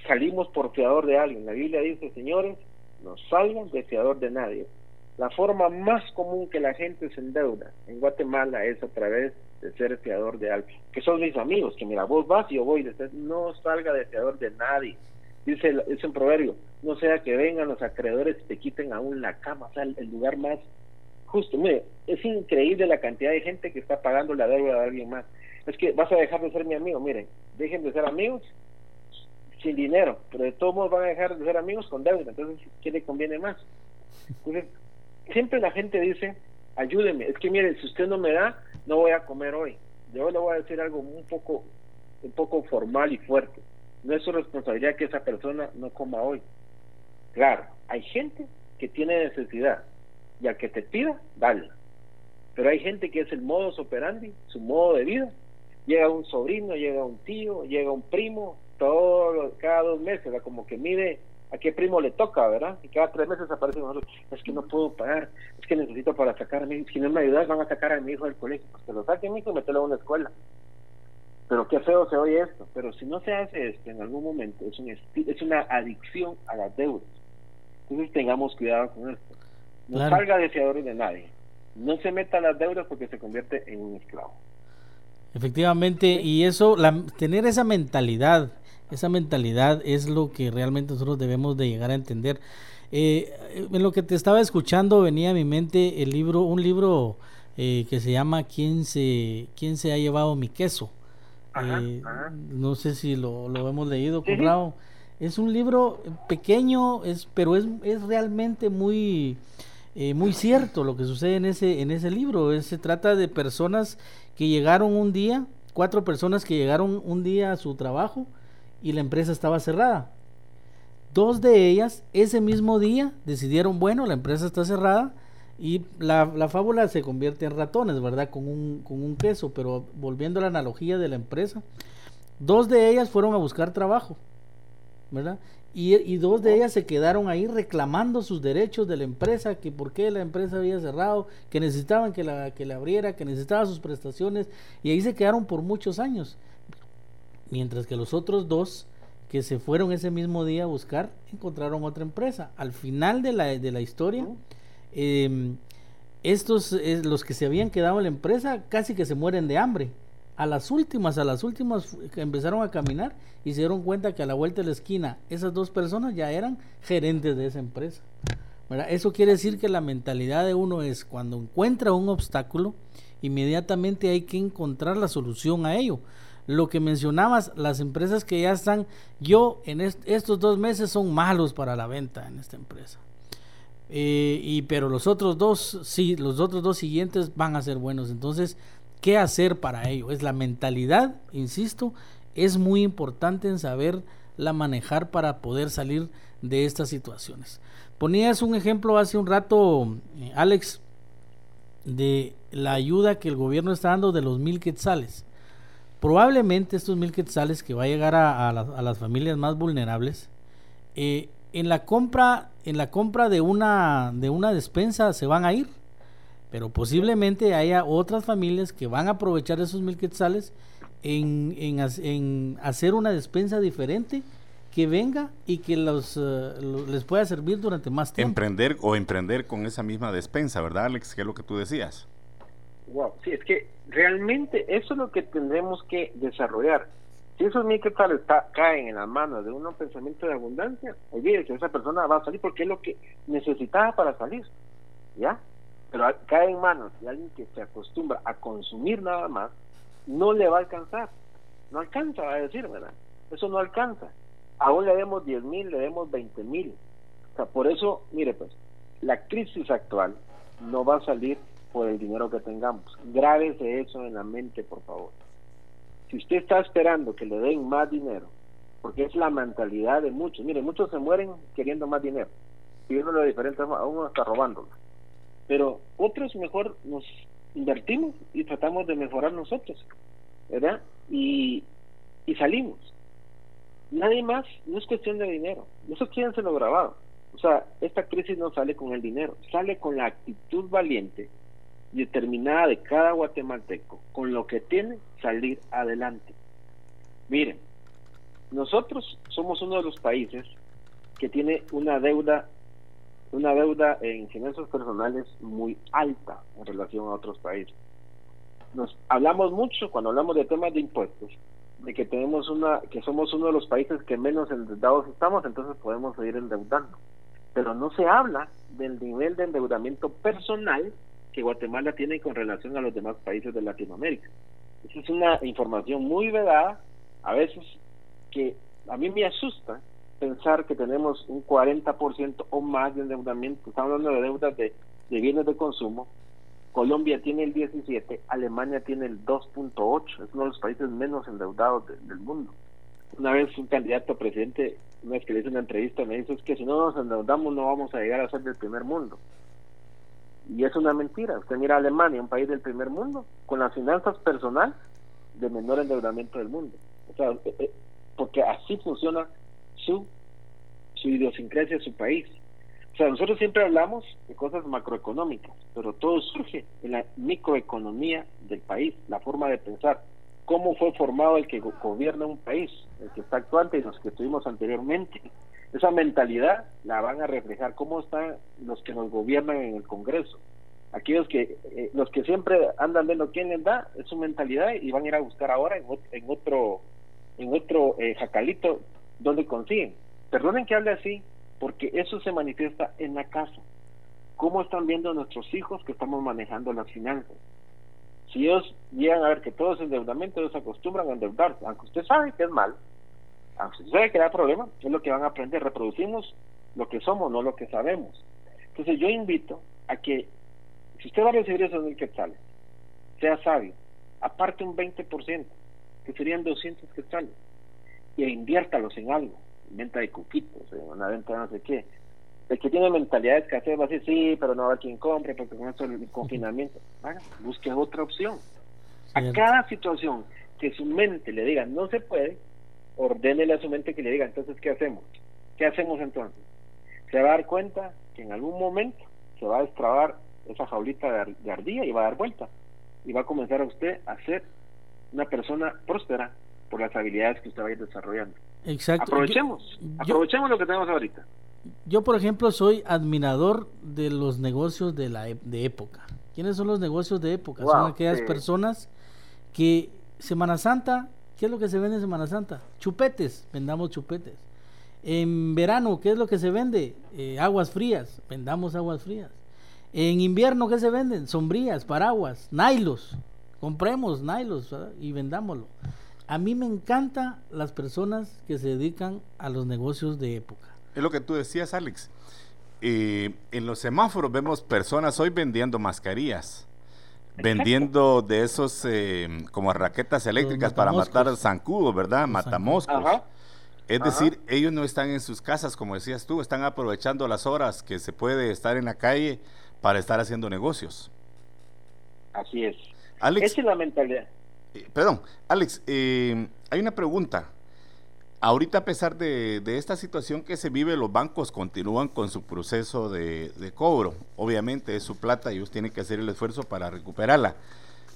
Salimos por fiador de alguien. La Biblia dice, señores, no salgan de fiador de nadie. La forma más común que la gente se endeuda en Guatemala es a través de ser fiador de alguien. Que son mis amigos, que mira, vos vas y yo voy. No salga de fiador de nadie. dice, es un proverbio, no sea que vengan los acreedores y te quiten aún la cama, o sea, el, lugar más justo. Mire, es increíble la cantidad de gente que está pagando la deuda de alguien más. Es que vas a dejar de ser mi amigo, miren, dejen de ser amigos sin dinero, pero de todos modos van a dejar de ser amigos con deuda, entonces, ¿qué le conviene más? Entonces, siempre la gente dice, ayúdeme, es que mire, si usted no me da, no voy a comer hoy. Yo le voy a decir algo un poco, un poco formal y fuerte. No es su responsabilidad que esa persona no coma hoy. Claro, hay gente que tiene necesidad y al que te pida, dale. Pero hay gente que es el modus operandi, su modo de vida. Llega un sobrino, llega un tío, llega un primo, todo, cada dos meses, como que mide a qué primo le toca, ¿verdad? Y cada tres meses aparece nosotros, es que no puedo pagar, es que necesito para sacar a mi hijo, si no me ayudas van a sacar a mi hijo del colegio, pues que lo saquen mi hijo y meterlo a una escuela. Pero qué feo se oye esto, pero si no se hace esto en algún momento, es, un es una adicción a las deudas. Entonces tengamos cuidado con esto. No salga deseador de nadie. No se meta a las deudas porque se convierte en un esclavo. Efectivamente, y eso, la, tener esa mentalidad, esa mentalidad es lo que realmente nosotros debemos de llegar a entender. Eh, en lo que te estaba escuchando venía a mi mente el libro, un libro eh, que se llama ¿Quién se, quién se ha llevado mi queso? Eh, no sé si lo, lo hemos leído, Corrado. Es un libro pequeño, es, pero es, es realmente muy, muy cierto lo que sucede en ese, en ese libro. se trata de personas que llegaron un día, cuatro personas que llegaron un día a su trabajo y la empresa estaba cerrada. Dos de ellas ese mismo día decidieron, bueno, la empresa está cerrada y la, la fábula se convierte en ratones, ¿verdad? Con un, con un queso, pero volviendo a la analogía de la empresa, dos de ellas fueron a buscar trabajo, ¿verdad? Y, y, dos de ellas se quedaron ahí reclamando sus derechos de la empresa, que por qué la empresa había cerrado, que necesitaban que la, que la abriera, que necesitaba sus prestaciones, y ahí se quedaron por muchos años mientras que los otros dos que se fueron ese mismo día a buscar encontraron otra empresa. Al final de la, de la historia, em, estos, los que se habían quedado en la empresa, casi que se mueren de hambre. A las últimas, a las últimas empezaron a caminar y se dieron cuenta que a la vuelta de la esquina esas dos personas ya eran gerentes de esa empresa. Eso quiere decir que la mentalidad de uno es cuando encuentra un obstáculo, inmediatamente hay que encontrar la solución a ello lo que mencionabas, las empresas que ya están, yo en estos dos meses son malos para la venta en esta empresa. Eh, y pero los otros dos, sí, los otros dos siguientes van a ser buenos. Entonces, ¿qué hacer para ello? Es la mentalidad, insisto, es muy importante en saber la manejar para poder salir de estas situaciones. Ponías un ejemplo hace un rato, eh, Alex, de la ayuda que el gobierno está dando de los mil quetzales. Probablemente estos mil quetzales que va a llegar a, las familias más vulnerables, eh, en la compra, en la compra de una, de una despensa se van a ir, pero posiblemente haya otras familias que van a aprovechar esos mil quetzales en, en, hacer una despensa diferente que venga y que los, eh, les pueda servir durante más tiempo. Emprender o emprender con esa misma despensa, ¿verdad, Alex? Que es lo que tú decías. Wow, sí, es que realmente eso es lo que tendremos que desarrollar. Si esos microtales caen en las manos de un pensamiento de abundancia, olvídese, esa persona va a salir porque es lo que necesitaba para salir, ¿ya? Pero cae en manos de alguien que se acostumbra a consumir nada más, no le va a alcanzar. No alcanza, va a decir, ¿verdad? Eso no alcanza. Aún le demos 10 mil, le demos 20 mil. O sea, por eso, mire, pues, la crisis actual no va a salir por el dinero que tengamos. Grábese eso en la mente, por favor. Si usted está esperando que le den más dinero, porque es la mentalidad de muchos, mire, muchos se mueren queriendo más dinero, pidiéndolo de diferentes a uno está robándolo. Pero otros mejor nos invertimos y tratamos de mejorar nosotros, ¿verdad? Y, y salimos. Nadie más, no es cuestión de dinero. Eso lo grabado. O sea, esta crisis no sale con el dinero, sale con la actitud valiente determinada de cada guatemalteco con lo que tiene salir adelante. Miren, nosotros somos uno de los países que tiene una deuda una deuda en finanzas personales muy alta en relación a otros países. Nos hablamos mucho cuando hablamos de temas de impuestos de que tenemos una, que somos uno de los países que menos endeudados estamos, entonces podemos seguir endeudando. Pero no se habla del nivel de endeudamiento personal que Guatemala tiene con relación a los demás países de Latinoamérica. Esa es una información muy vedada, a veces que a mí me asusta pensar que tenemos un 40% o más de endeudamiento. Estamos hablando de deudas de, de bienes de consumo Colombia tiene el 17, Alemania tiene el 2.8, es uno de los países menos endeudados del mundo. Una vez un candidato a presidente, una vez que le hice una entrevista, me dice es que si no nos endeudamos no vamos a llegar a ser del primer mundo. Y es una mentira. Usted mira a Alemania, un país del primer mundo, con las finanzas personales de menor endeudamiento del mundo. O sea, eh, eh, porque así funciona su, su idiosincrasia, su país. O sea, nosotros siempre hablamos de cosas macroeconómicas, pero todo surge en la microeconomía del país, la forma de pensar, cómo fue formado el que gobierna un país, el que está actuante y los que estuvimos anteriormente. Esa mentalidad la van a reflejar cómo están los que nos gobiernan en el Congreso. Aquellos que, eh, los que siempre andan viendo quién les da, es su mentalidad y van a ir a buscar ahora en, otro, en otro eh, jacalito donde consiguen. Perdonen que hable así, porque eso se manifiesta en la casa. ¿Cómo están viendo nuestros hijos que estamos manejando las finanzas? Si ellos llegan a ver que todo es endeudamiento, ellos acostumbran a endeudarse, aunque usted sabe que es mal, sabe que da problema, es lo que van a aprender. Reproducimos lo que somos, no lo que sabemos. Entonces yo invito a que, si usted va a recibir esos mil quetzales, sea sabio, aparte un 20%, que serían 200 quetzales, y inviértalos en algo venta de cuquitos, una venta de no sé qué. El que tiene mentalidad de escasez va a decir, sí, pero no va a quien compre, porque con esto el confinamiento. busque otra opción. A cada situación que su mente le diga no se puede, ordénele a su mente que le diga, entonces, ¿qué hacemos? ¿Qué hacemos entonces? Se va a dar cuenta que en algún momento se va a destrabar esa jaulita de ardilla y va a dar vuelta. Y va a comenzar a usted a ser una persona próspera por las habilidades que usted va a ir desarrollando. Exacto. Aprovechemos, aprovechemos lo que tenemos ahorita. Yo, por ejemplo, soy admirador de los negocios de la de época. ¿Quiénes son los negocios de época? son aquellas personas que Semana Santa, ¿qué es lo que se vende en Semana Santa? Chupetes, vendamos chupetes. En verano, ¿qué es lo que se vende? Eh, aguas frías, vendamos aguas frías. En invierno, ¿qué se venden? Sombrías, paraguas, nailos. Compremos nailos y vendámoslo. A mí me encantan las personas que se dedican a los negocios de época. Es lo que tú decías, Alex. Eh, en los semáforos vemos personas hoy vendiendo mascarillas, vendiendo de esos eh, como raquetas eléctricas para matar zancudos, ¿verdad? Matamoscos. Es decir, ellos no están en sus casas, como decías tú, están aprovechando las horas que se puede estar en la calle para estar haciendo negocios. Así es. Alex, Esa es la mentalidad. Eh, perdón, Alex, eh, hay una pregunta. Ahorita, a pesar de, esta situación que se vive, los bancos continúan con su proceso de, cobro. Obviamente es su plata y ellos tienen que hacer el esfuerzo para recuperarla.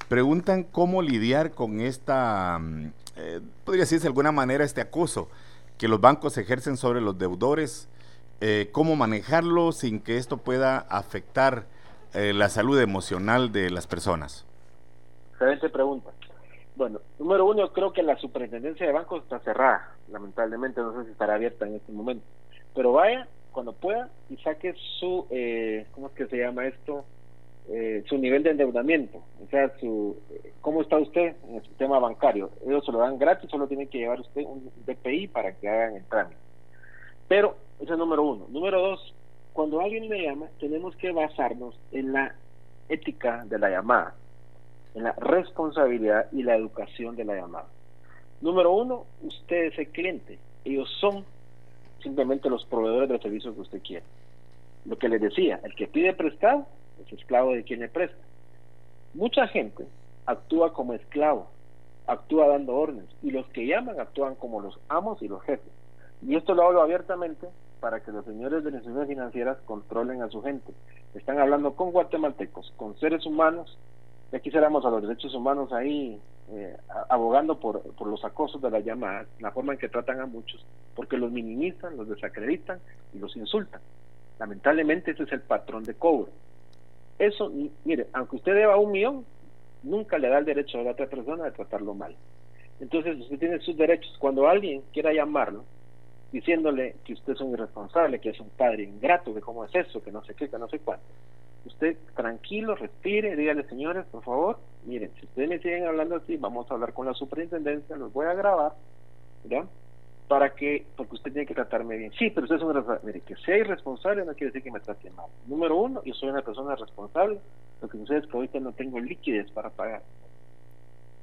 Preguntan cómo lidiar con esta, mm, eh, podría decirse de alguna manera, este acoso que los bancos ejercen sobre los deudores, cómo manejarlo sin que esto pueda afectar la salud emocional de las personas. Excelente pregunta. Bueno, número uno, creo que la superintendencia de bancos está cerrada, lamentablemente, no sé si estará abierta en este momento. Pero vaya cuando pueda y saque su, eh, ¿cómo es que se llama esto? Eh, su nivel de endeudamiento, o sea, su, cómo está usted en el sistema bancario. Ellos se lo dan gratis, solo tiene que llevar usted un DPI para que hagan el trámite. Pero, ese es número uno. Número dos, cuando alguien me llama, tenemos que basarnos en la ética de la llamada en la responsabilidad y la educación de la llamada. Número uno, usted es el cliente. Ellos son simplemente los proveedores del servicio que usted quiere. Lo que les decía, el que pide prestado es esclavo de quien le presta. Mucha gente actúa como esclavo, actúa dando órdenes, y los que llaman actúan como los amos y los jefes. Y esto lo hablo abiertamente para que los señores de las instituciones financieras controlen a su gente. Están hablando con guatemaltecos, con seres humanos ya quisiéramos a los derechos humanos ahí eh, abogando por, por los acosos de la llamada, la forma en que tratan a muchos, porque los minimizan, los desacreditan y los insultan. Lamentablemente ese es el patrón de cobro. Eso, mire, aunque usted deba un millón, nunca le da el derecho a la otra persona de tratarlo mal. Entonces usted tiene sus derechos. Cuando alguien quiera llamarlo, diciéndole que usted es un irresponsable, que es un padre ingrato, que cómo es eso, que no sé qué, que no sé cuánto, usted tranquilo, respire, dígale señores, por favor, miren, si ustedes me siguen hablando así, vamos a hablar con la superintendencia, los voy a grabar, ¿ya? Para que, porque usted tiene que tratarme bien. Sí, pero usted es un. Mire, que sea irresponsable no quiere decir que me trate mal. Número uno, yo soy una persona responsable, lo que sucede es que ahorita no tengo liquidez para pagar.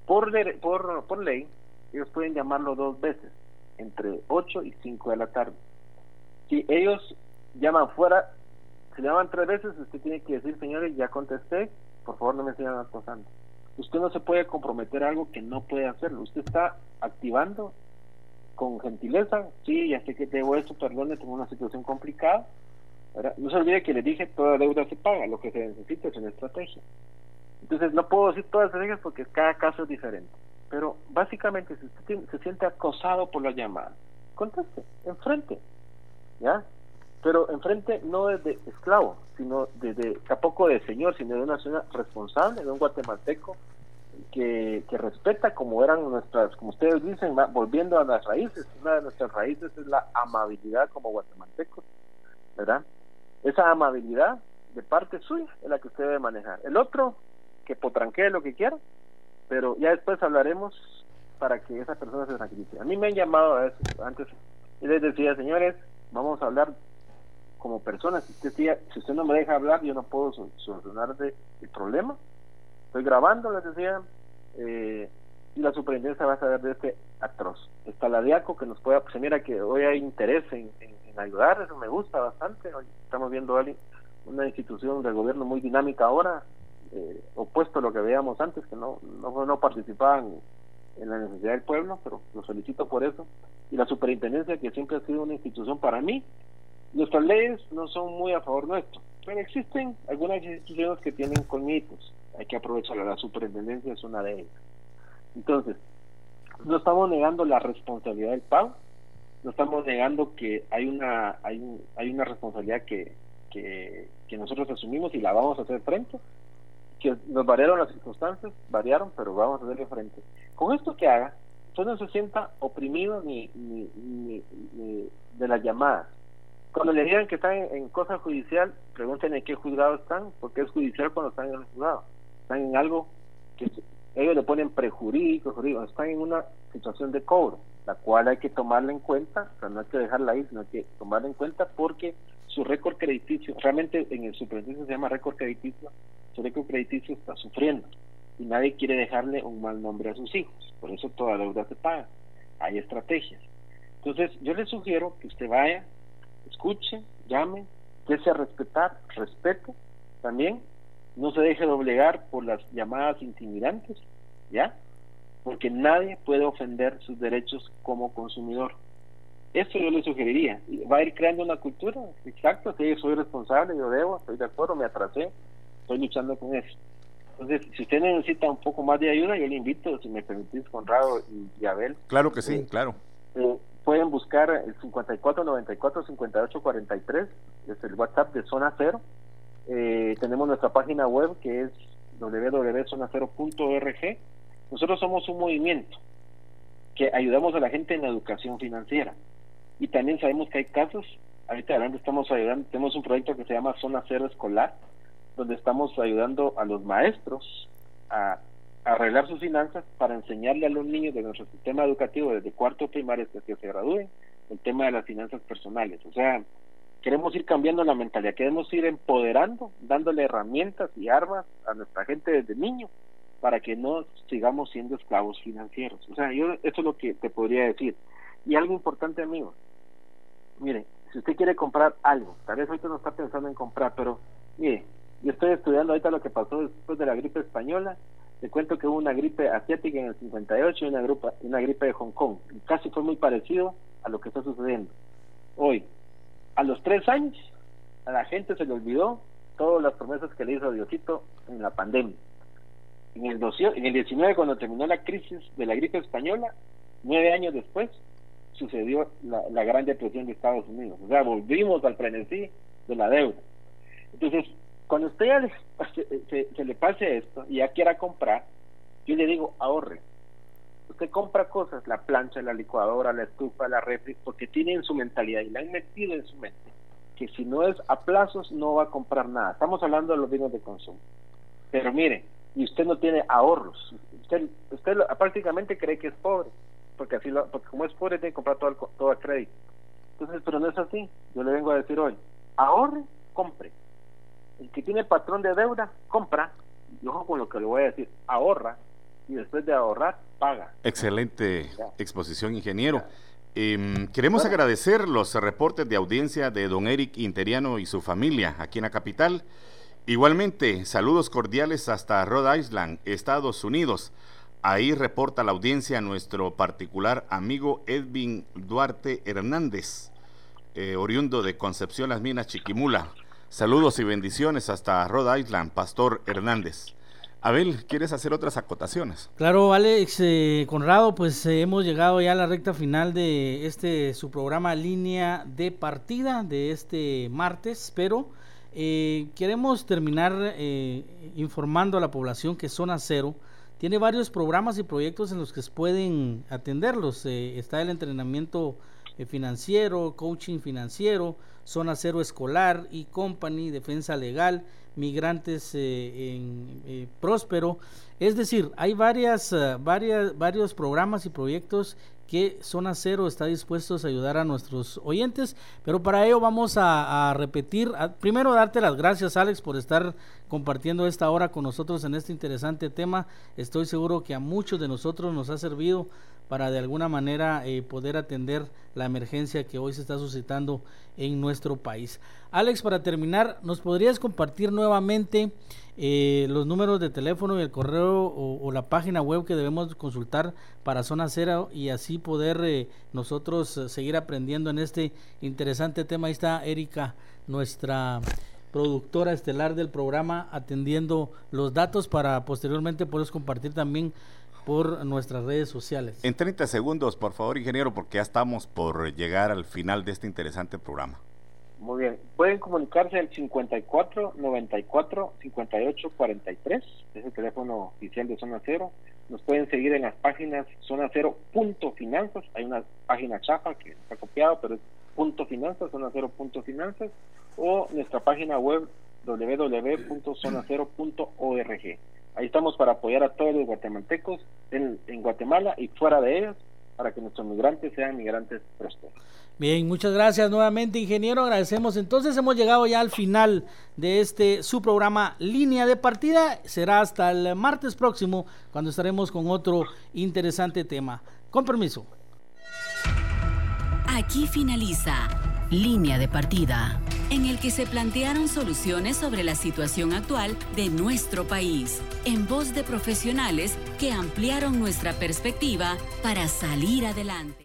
Por, por, por ley, ellos pueden llamarlo dos veces, entre 8 y 5 de la tarde. Si ellos llaman fuera, si llaman tres veces, usted tiene que decir, señores, ya contesté, por favor no me sigan acosando. Usted no se puede comprometer a algo que no puede hacerlo. Usted está activando con gentileza, sí, ya sé que debo eso, perdone, tengo una situación complicada. No se olvide que le dije, toda deuda se paga, lo que se necesita es una estrategia. Entonces no puedo decir todas las estrategias porque cada caso es diferente. Pero básicamente, si usted se siente acosado por la llamada, conteste, enfrente, ¿ya? Pero enfrente no desde esclavo, sino desde, tampoco de señor, sino de una persona responsable, de un guatemalteco que, que respeta como eran nuestras, como ustedes dicen, volviendo a las raíces, una de nuestras raíces es la amabilidad como guatemaltecos, ¿verdad? Esa amabilidad de parte suya es la que usted debe manejar. El otro, que potranquee lo que quiera, pero ya después hablaremos para que esa persona se tranquilice. A mí me han llamado a veces antes y les decía, señores, vamos a hablar como personas. Si usted, si usted no me deja hablar, yo no puedo solucionar el problema. Estoy grabando, les decía, eh, y la superintendencia va a saber de este atroz. Está la DIACO que nos pueda, pues mira que hoy hay interés en, ayudar, eso me gusta bastante. Hoy estamos viendo una institución del gobierno muy dinámica ahora, eh, opuesto a lo que veíamos antes, que no, no, no participaban en la necesidad del pueblo, pero lo felicito por eso. Y la superintendencia, que siempre ha sido una institución para mí, nuestras leyes no son muy a favor nuestro, pero existen algunas instituciones que tienen colmitos, hay que aprovecharla, la superintendencia es una de ellas. Entonces, no estamos negando la responsabilidad del pago, no estamos negando que hay una hay, hay una responsabilidad que, que, que nosotros asumimos y la vamos a hacer frente, que nos variaron las circunstancias, variaron, pero vamos a hacerle frente. Con esto que haga, usted no se sienta oprimido ni, ni, de las llamadas. Cuando le digan que están en, cosa judicial, pregúntenle en qué juzgado están, porque es judicial cuando están en el juzgado. Están en algo que ellos le ponen prejurídico, jurídico, están en una situación de cobro, la cual hay que tomarla en cuenta, o sea, no hay que dejarla ahí, sino hay que tomarla en cuenta porque su récord crediticio, realmente en el superintendencia se llama récord crediticio, su récord crediticio está sufriendo y nadie quiere dejarle un mal nombre a sus hijos, por eso toda deuda se paga, hay estrategias. Entonces yo le sugiero que usted vaya, escuche, llame, a respetar, respeto también, no se deje doblegar por las llamadas intimidantes, ¿ya? Porque nadie puede ofender sus derechos como consumidor. Eso yo le sugeriría. Va a ir creando una cultura, exacto, sí, soy responsable, yo debo, estoy de acuerdo, me atrasé, estoy luchando con eso. Entonces, si usted necesita un poco más de ayuda, yo le invito, si me permitís, Conrado y, Abel. Claro que sí, eh, claro. Eh, pueden buscar el 5494-5843, es el WhatsApp de Zona Cero. Eh, tenemos nuestra página web que es www.zonacero.org. Nosotros somos un movimiento que ayudamos a la gente en la educación financiera y también sabemos que hay casos, ahorita adelante estamos ayudando, tenemos un proyecto que se llama Zona Cero Escolar, donde estamos ayudando a los maestros a, arreglar sus finanzas para enseñarle a los niños de nuestro sistema educativo desde cuarto primario hasta que se gradúen el tema de las finanzas personales. O sea, queremos ir cambiando la mentalidad, queremos ir empoderando, dándole herramientas y armas a nuestra gente desde niño para que no sigamos siendo esclavos financieros. O sea, yo eso es lo que te podría decir. Y algo importante, amigo, mire, si usted quiere comprar algo, tal vez ahorita no está pensando en comprar, pero mire, yo estoy estudiando ahorita lo que pasó después de la gripe española. Le cuento que hubo una gripe asiática en el 58 y una, grupa, una gripe de Hong Kong. casi fue muy parecido a lo que está sucediendo. Hoy, a los tres años, a la gente se le olvidó todas las promesas que le hizo Diosito en la pandemia. En el, en el 19, cuando terminó la crisis de la gripe española, nueve años después, sucedió la, Gran Depresión de Estados Unidos. O sea, volvimos al frenesí de la deuda. Entonces, cuando usted ya se, le pase esto y ya quiera comprar, yo le digo, ahorre. Usted compra cosas, la plancha, la licuadora, la estufa, la refri, porque tiene en su mentalidad y la han metido en su mente que si no es a plazos no va a comprar nada. Estamos hablando de los bienes de consumo. Pero mire, y usted no tiene ahorros. Usted, usted prácticamente cree que es pobre, porque así lo, porque como es pobre tiene que comprar todo el, todo el crédito. Entonces, pero no es así. Yo le vengo a decir hoy, ahorre, compre. El que tiene patrón de deuda, compra. Y ojo con lo que le voy a decir, ahorra y después de ahorrar, paga. Excelente exposición, ingeniero. Em, queremos agradecer los reportes de audiencia de don Eric Interiano y su familia aquí en la capital. Igualmente, saludos cordiales hasta Rhode Island, Estados Unidos. Ahí reporta la audiencia nuestro particular amigo Edwin Duarte Hernández, eh, oriundo de Concepción Las Minas, Chiquimula. Saludos y bendiciones hasta Rhode Island, Pastor Hernández. Abel, ¿quieres hacer otras acotaciones? Claro, Alex eh, Conrado, pues eh, hemos llegado ya a la recta final de este su programa Línea de Partida de este martes, pero eh, queremos terminar informando a la población que Zona Cero tiene varios programas y proyectos en los que pueden atenderlos. está el entrenamiento financiero, coaching financiero, Zona Cero Escolar y Company, Defensa Legal migrantes eh, en eh, Próspero. Es decir, hay varias, eh, varias, varios programas y proyectos que Zona Cero está dispuestos a ayudar a nuestros oyentes, pero para ello vamos a, repetir, primero darte las gracias Alex por estar compartiendo esta hora con nosotros en este interesante tema. Estoy seguro que a muchos de nosotros nos ha servido para de alguna manera eh, poder atender la emergencia que hoy se está suscitando en nuestro país. Alex, para terminar, ¿nos podrías compartir nuevamente eh, los números de teléfono y el correo o, la página web que debemos consultar para Zona Cero y así poder eh, nosotros seguir aprendiendo en este interesante tema? Ahí está Erika, nuestra productora estelar del programa, atendiendo los datos para posteriormente poder compartir también por nuestras redes sociales. En 30 segundos, por favor, ingeniero, porque ya estamos por llegar al final de este interesante programa. Muy bien. Pueden comunicarse al 54 94 58 43, es el teléfono oficial de Zona Cero. Nos pueden seguir en las páginas Zona Cero punto finanzas. Hay una página chapa que está copiado, pero es punto finanzas, Zona Cero punto finanzas, o nuestra página web www.zonacero.org. Ahí estamos para apoyar a todos los guatemaltecos en, Guatemala y fuera de ellos para que nuestros migrantes sean migrantes prósperos. Bien, muchas gracias nuevamente, ingeniero. Agradecemos. Entonces hemos llegado ya al final de este su programa Línea de Partida. Será hasta el martes próximo cuando estaremos con otro interesante tema. Con permiso. Aquí finaliza Línea de Partida, en el que se plantearon soluciones sobre la situación actual de nuestro país, en voz de profesionales que ampliaron nuestra perspectiva para salir adelante.